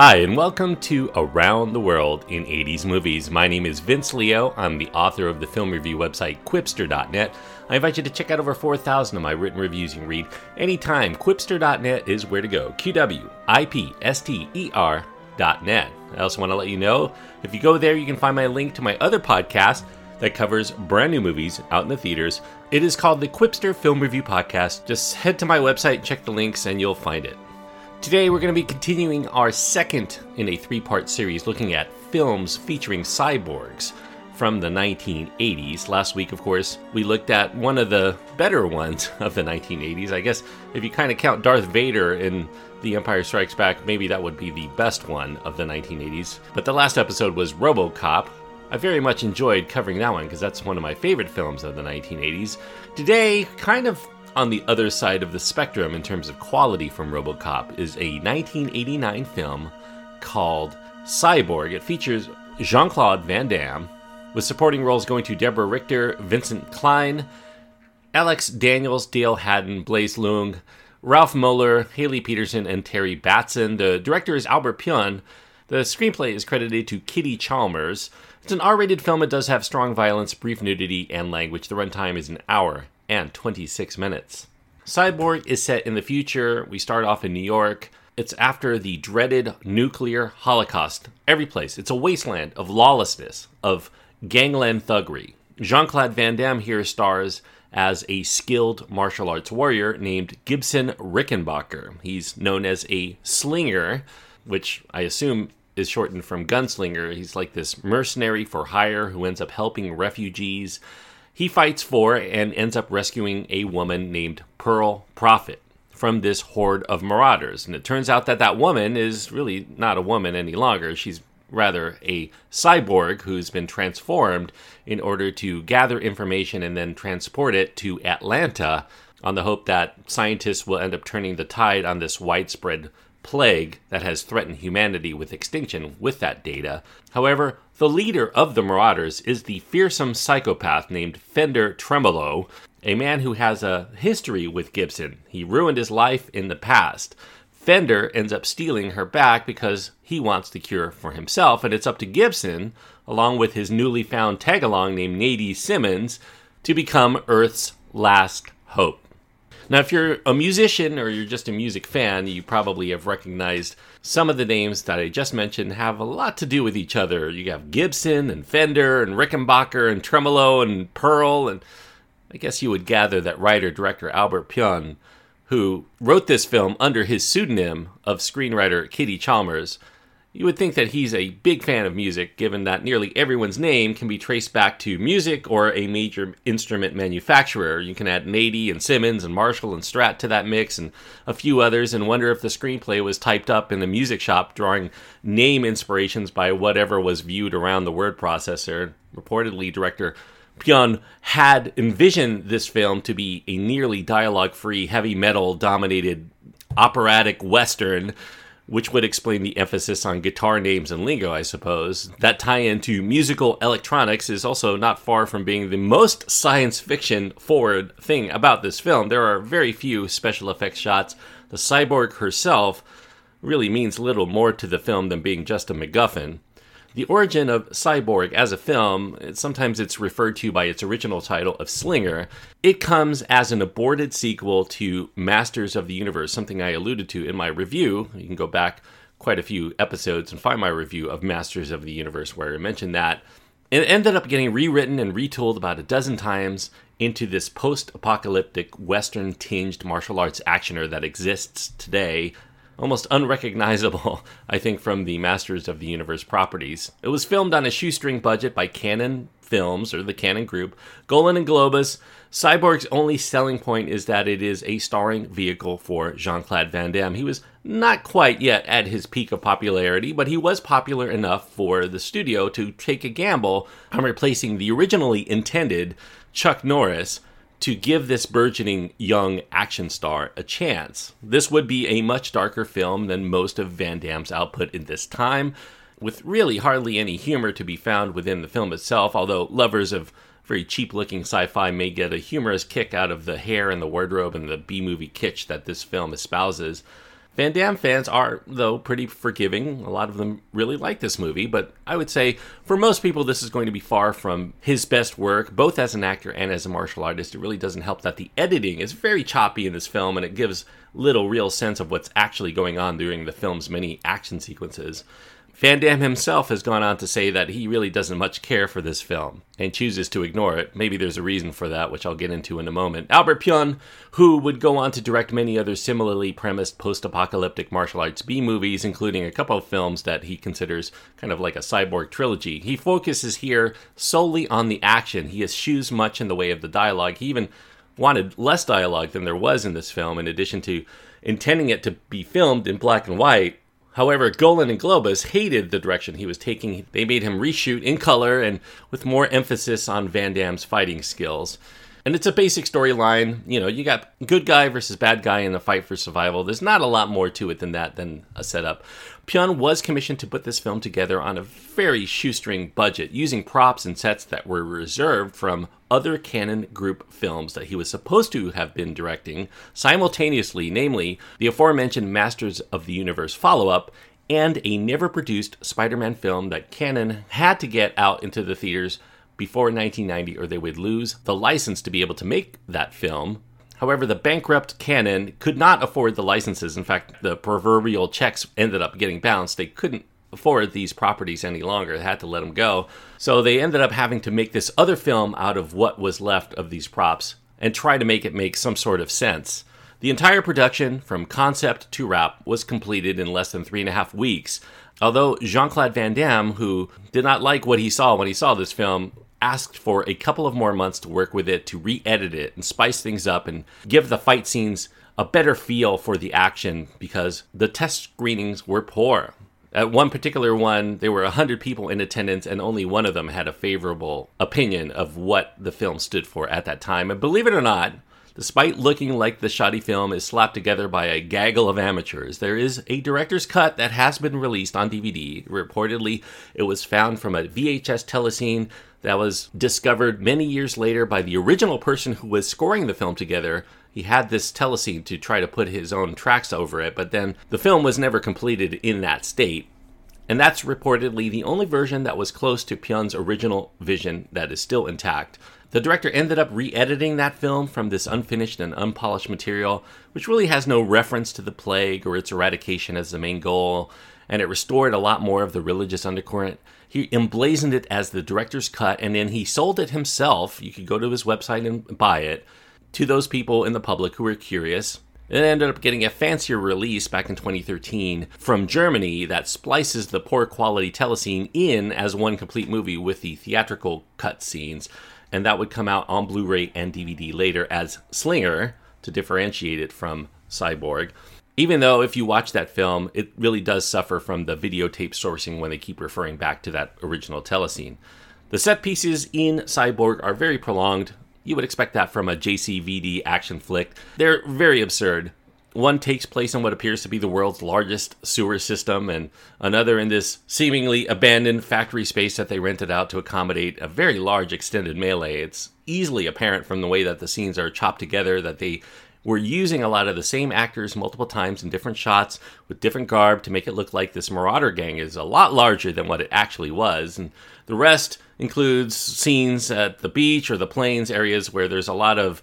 Hi, and welcome to Around the World in 80s Movies. My name is Vince Leo. I'm the author of the film review website Qwipster.net. I invite you to check out over 4,000 of my written reviews you can read anytime. Qwipster.net is where to go. Q W I P S T E R.net. I also want to let you know if you go there, you can find my link to my other podcast that covers brand new movies out in the theaters. It is called the Qwipster Film Review Podcast. Just head to my website, check the links, and you'll find it. Today, we're going to be continuing our second in a three part series looking at films featuring cyborgs from the 1980s. Last week, of course, we looked at one of the better ones of the 1980s. I guess if you kind of count Darth Vader in The Empire Strikes Back, maybe that would be the best one of the 1980s. But the last episode was Robocop. I very much enjoyed covering that one because that's one of my favorite films of the 1980s. Today, kind of on the other side of the spectrum in terms of quality from Robocop is a 1989 film called Cyborg. It features Jean Claude Van Damme, with supporting roles going to Deborah Richter, Vincent Klyn, Alex Daniels, Dale Haddon, Blaise Leung, Ralf Moeller, Haley Peterson, and Terrie Batson. The director is Albert Pyun. The screenplay is credited to Kitty Chalmers. It's an R rated film. It does have strong violence, brief nudity, and language. The runtime is an hour and 26 minutes. Cyborg is set in the future. We start off in New York. It's after the dreaded nuclear holocaust. Every place. It's a wasteland of lawlessness, of gangland thuggery. Jean Claude Van Damme here stars as a skilled martial arts warrior named Gibson Rickenbacker. He's known as a slinger, which I assume is shortened from gunslinger. He's like this mercenary for hire who ends up helping refugees he fights for and ends up rescuing a woman named Pearl Prophet from this horde of marauders. And it turns out that that woman is really not a woman any longer. She's rather a cyborg who's been transformed in order to gather information and then transport it to Atlanta on the hope that scientists will end up turning the tide on this widespread plague that has threatened humanity with extinction with that data. However, the leader of the Marauders is the fearsome psychopath named Fender Tremolo, a man who has a history with Gibson. He ruined his life in the past. Fender ends up stealing her back because he wants the cure for himself, and it's up to Gibson, along with his newly found tagalong named Nady Simmons, to become Earth's last hope. Now, if you're a musician or you're just a music fan, you probably have recognized some of the names that I just mentioned have a lot to do with each other. You have Gibson and Fender and Rickenbacker and Tremolo and Pearl, and I guess you would gather that writer director Albert Pyun, who wrote this film under his pseudonym of screenwriter Kitty Chalmers, you would think that he's a big fan of music, given that nearly everyone's name can be traced back to music or a major instrument manufacturer. You can add Nady and Simmons and Marshall and Strat to that mix and a few others, and wonder if the screenplay was typed up in the music shop, drawing name inspirations by whatever was viewed around the word processor. Reportedly, director Pyun had envisioned this film to be a nearly dialogue free, heavy metal dominated operatic western which would explain the emphasis on guitar names and lingo, I suppose. That tie into musical electronics is also not far from being the most science fiction forward thing about this film. There are very few special effects shots. The cyborg herself really means little more to the film than being just a MacGuffin. The origin of Cyborg as a film, sometimes it's referred to by its original title of Slinger. It comes as an aborted sequel to Masters of the Universe, something I alluded to in my review. You can go back quite a few episodes and find my review of Masters of the Universe where I mentioned that. It ended up getting rewritten and retooled about a dozen times into this post apocalyptic Western tinged martial arts actioner that exists today almost unrecognizable, I think, from the Masters of the Universe properties. It was filmed on a shoestring budget by Cannon Films, or the Cannon Group, Golan and Globus. Cyborg's only selling point is that it is a starring vehicle for Jean Claude Van Damme. He was not quite yet at his peak of popularity, but he was popular enough for the studio to take a gamble on replacing the originally intended Chuck Norris to give this burgeoning young action star a chance. This would be a much darker film than most of Van Damme's output in this time, with really hardly any humor to be found within the film itself, although lovers of very cheap looking sci fi may get a humorous kick out of the hair and the wardrobe and the B movie kitsch that this film espouses. Van Damme fans are, though, pretty forgiving. A lot of them really like this movie, but I would say for most people, this is going to be far from his best work, both as an actor and as a martial artist. It really doesn't help that the editing is very choppy in this film and it gives little real sense of what's actually going on during the film's many action sequences. Van Damme himself has gone on to say that he really doesn't much care for this film and chooses to ignore it. Maybe there's a reason for that, which I'll get into in a moment. Albert Pyun, who would go on to direct many other similarly premised post apocalyptic martial arts B movies, including a couple of films that he considers kind of like a cyborg trilogy, he focuses here solely on the action. He eschews much in the way of the dialogue. He even wanted less dialogue than there was in this film, in addition to intending it to be filmed in black and white However, Golan and Globus hated the direction he was taking. They made him reshoot in color and with more emphasis on Van Damme's fighting skills. And it's a basic storyline. You know, you got good guy versus bad guy in the fight for survival. There's not a lot more to it than that, than a setup. Pyun was commissioned to put this film together on a very shoestring budget, using props and sets that were reserved from other Cannon Group films that he was supposed to have been directing simultaneously, namely the aforementioned Masters of the Universe follow up and a never produced Spider Man film that Cannon had to get out into the theaters before 1990 or they would lose the license to be able to make that film. However, the bankrupt Cannon could not afford the licenses. In fact, the proverbial checks ended up getting bounced. They couldn't afford these properties any longer. They had to let them go. So they ended up having to make this other film out of what was left of these props and try to make it make some sort of sense. The entire production, from concept to wrap, was completed in less than three and a half weeks. Although Jean Claude Van Damme, who did not like what he saw when he saw this film, asked for a couple of more months to work with it to re edit it and spice things up and give the fight scenes a better feel for the action because the test screenings were poor. At one particular one, there were 100 people in attendance, and only one of them had a favorable opinion of what the film stood for at that time. And believe it or not, Despite looking like the shoddy film is slapped together by a gaggle of amateurs, there is a director's cut that has been released on DVD. Reportedly, it was found from a VHS telecine that was discovered many years later by the original person who was scoring the film together. He had this telecine to try to put his own tracks over it, but then the film was never completed in that state. And that's reportedly the only version that was close to Pyun's original vision that is still intact. The director ended up re editing that film from this unfinished and unpolished material, which really has no reference to the plague or its eradication as the main goal, and it restored a lot more of the religious undercurrent he emblazoned it as the director's cut and then he sold it himself. You could go to his website and buy it to those people in the public who were curious. It ended up getting a fancier release back in 2013 from Germany that splices the poor quality telecine in as one complete movie with the theatrical cut scenes. And that would come out on Blu ray and DVD later as Slinger to differentiate it from Cyborg. Even though, if you watch that film, it really does suffer from the videotape sourcing when they keep referring back to that original telecine. The set pieces in Cyborg are very prolonged. You would expect that from a JCVD action flick. They're very absurd. One takes place in what appears to be the world's largest sewer system, and another in this seemingly abandoned factory space that they rented out to accommodate a very large extended melee. It's easily apparent from the way that the scenes are chopped together that they we're using a lot of the same actors multiple times in different shots with different garb to make it look like this Marauder gang is a lot larger than what it actually was. And the rest includes scenes at the beach or the plains areas where there's a lot of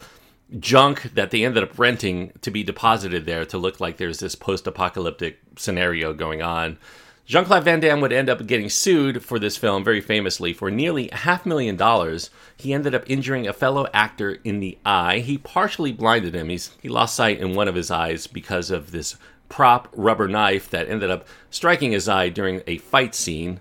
junk that they ended up renting to be deposited there to look like there's this post apocalyptic scenario going on. Jean Claude Van Damme would end up getting sued for this film very famously for nearly a half million dollars. He ended up injuring a fellow actor in the eye. He partially blinded him. He's, he lost sight in one of his eyes because of this prop rubber knife that ended up striking his eye during a fight scene.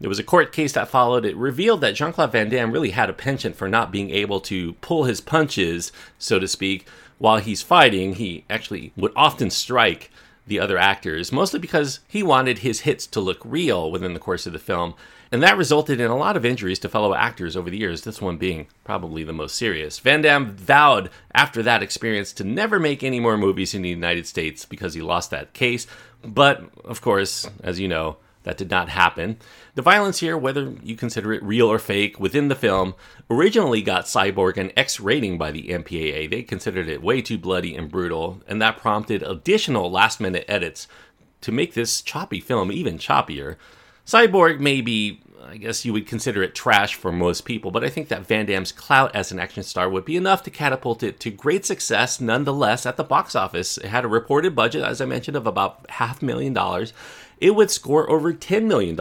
There was a court case that followed. It revealed that Jean Claude Van Damme really had a penchant for not being able to pull his punches, so to speak, while he's fighting. He actually would often strike the other actors, mostly because he wanted his hits to look real within the course of the film. And that resulted in a lot of injuries to fellow actors over the years, this one being probably the most serious. Van Damme vowed after that experience to never make any more movies in the United States because he lost that case. But, of course, as you know, That did not happen. The violence here, whether you consider it real or fake, within the film, originally got Cyborg an X rating by the MPAA. They considered it way too bloody and brutal, and that prompted additional last minute edits to make this choppy film even choppier. Cyborg may be, I guess you would consider it trash for most people, but I think that Van Damme's clout as an action star would be enough to catapult it to great success nonetheless at the box office. It had a reported budget, as I mentioned, of about half million dollars it would score over $10 million.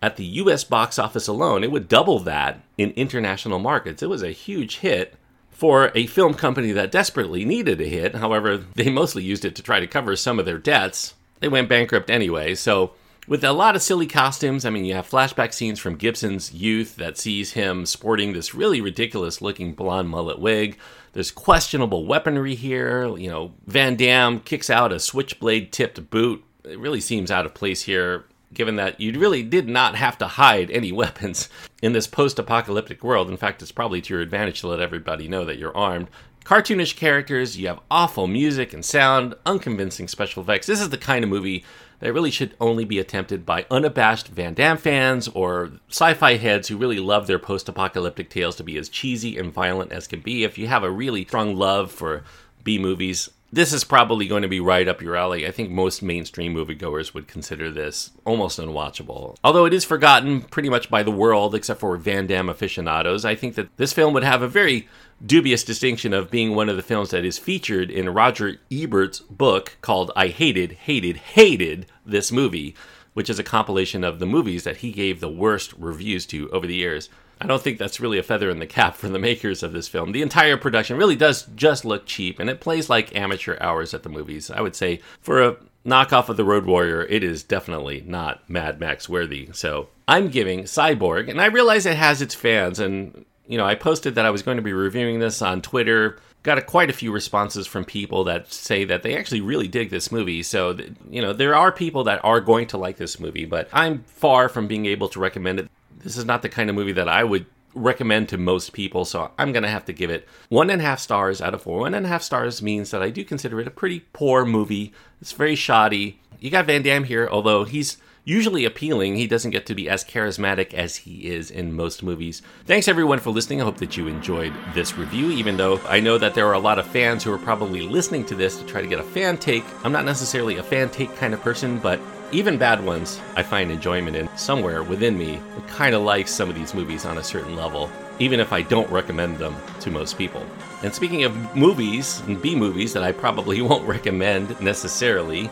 At the US box office alone, it would double that in international markets. It was a huge hit for a film company that desperately needed a hit. However, they mostly used it to try to cover some of their debts. They went bankrupt anyway, so with a lot of silly costumes. I mean, you have flashback scenes from Gibson's youth that sees him sporting this really ridiculous looking blonde mullet wig. There's questionable weaponry here. You know, Van Damme kicks out a switchblade tipped boot it really seems out of place here, given that you really did not have to hide any weapons in this post apocalyptic world. In fact, it's probably to your advantage to let everybody know that you're armed. Cartoonish characters, you have awful music and sound, unconvincing special effects. This is the kind of movie that really should only be attempted by unabashed Van Damme fans or sci fi heads who really love their post apocalyptic tales to be as cheesy and violent as can be. If you have a really strong love for B movies, this is probably going to be right up your alley. I think most mainstream moviegoers would consider this almost unwatchable. Although it is forgotten pretty much by the world, except for Van Damme aficionados, I think that this film would have a very dubious distinction of being one of the films that is featured in Roger Ebert's book called I Hated, Hated, Hated This Movie, which is a compilation of the movies that he gave the worst reviews to over the years. I don't think that's really a feather in the cap for the makers of this film. The entire production really does just look cheap, and it plays like amateur hours at the movies. I would say for a knockoff of the Road Warrior, it is definitely not Mad Max worthy. So I'm giving Cyborg, and I realize it has its fans, and you know I posted that I was going to be reviewing this on Twitter. Got a, quite a few responses from people that say that they actually really dig this movie. So, you know, there are people that are going to like this movie, but I'm far from being able to recommend it this is not the kind of movie that I would recommend to most people, so I'm gonna have to give it one and a half stars out of four. One and a half stars means that I do consider it a pretty poor movie. It's very shoddy. You got Van Damme here, although he's usually appealing, he doesn't get to be as charismatic as he is in most movies. Thanks everyone for listening. I hope that you enjoyed this review, even though I know that there are a lot of fans who are probably listening to this to try to get a fan take. I'm not necessarily a fan take kind of person, but even bad ones, I find enjoyment in somewhere within me. I kind of like some of these movies on a certain level, even if I don't recommend them to most people. And speaking of movies and B movies that I probably won't recommend necessarily,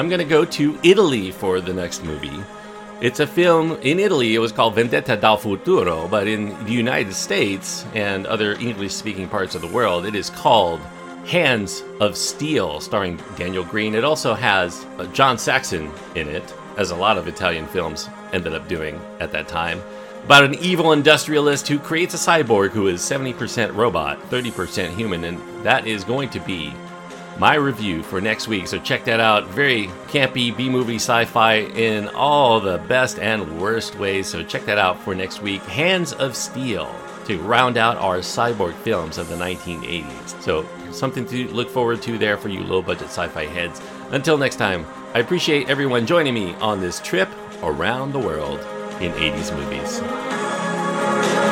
I'm going to go to Italy for the next movie. It's a film in Italy. It was called Vendetta dal Futuro, but in the United States and other English speaking parts of the world, it is called Hands of Steel, starring Daniel Greene. It also has uh, John Saxon in it, as a lot of Italian films ended up doing at that time. About an evil industrialist who creates a cyborg who is 70% robot, 30% human, and that is going to be my review for next week. So check that out. Very campy B movie sci fi in all the best and worst ways. So check that out for next week. Hands of Steel to round out our cyborg films of the 1980s. So something to look forward to there for you low budget sci fi heads. Until next time, I appreciate everyone joining me on this trip around the world in 80s movies.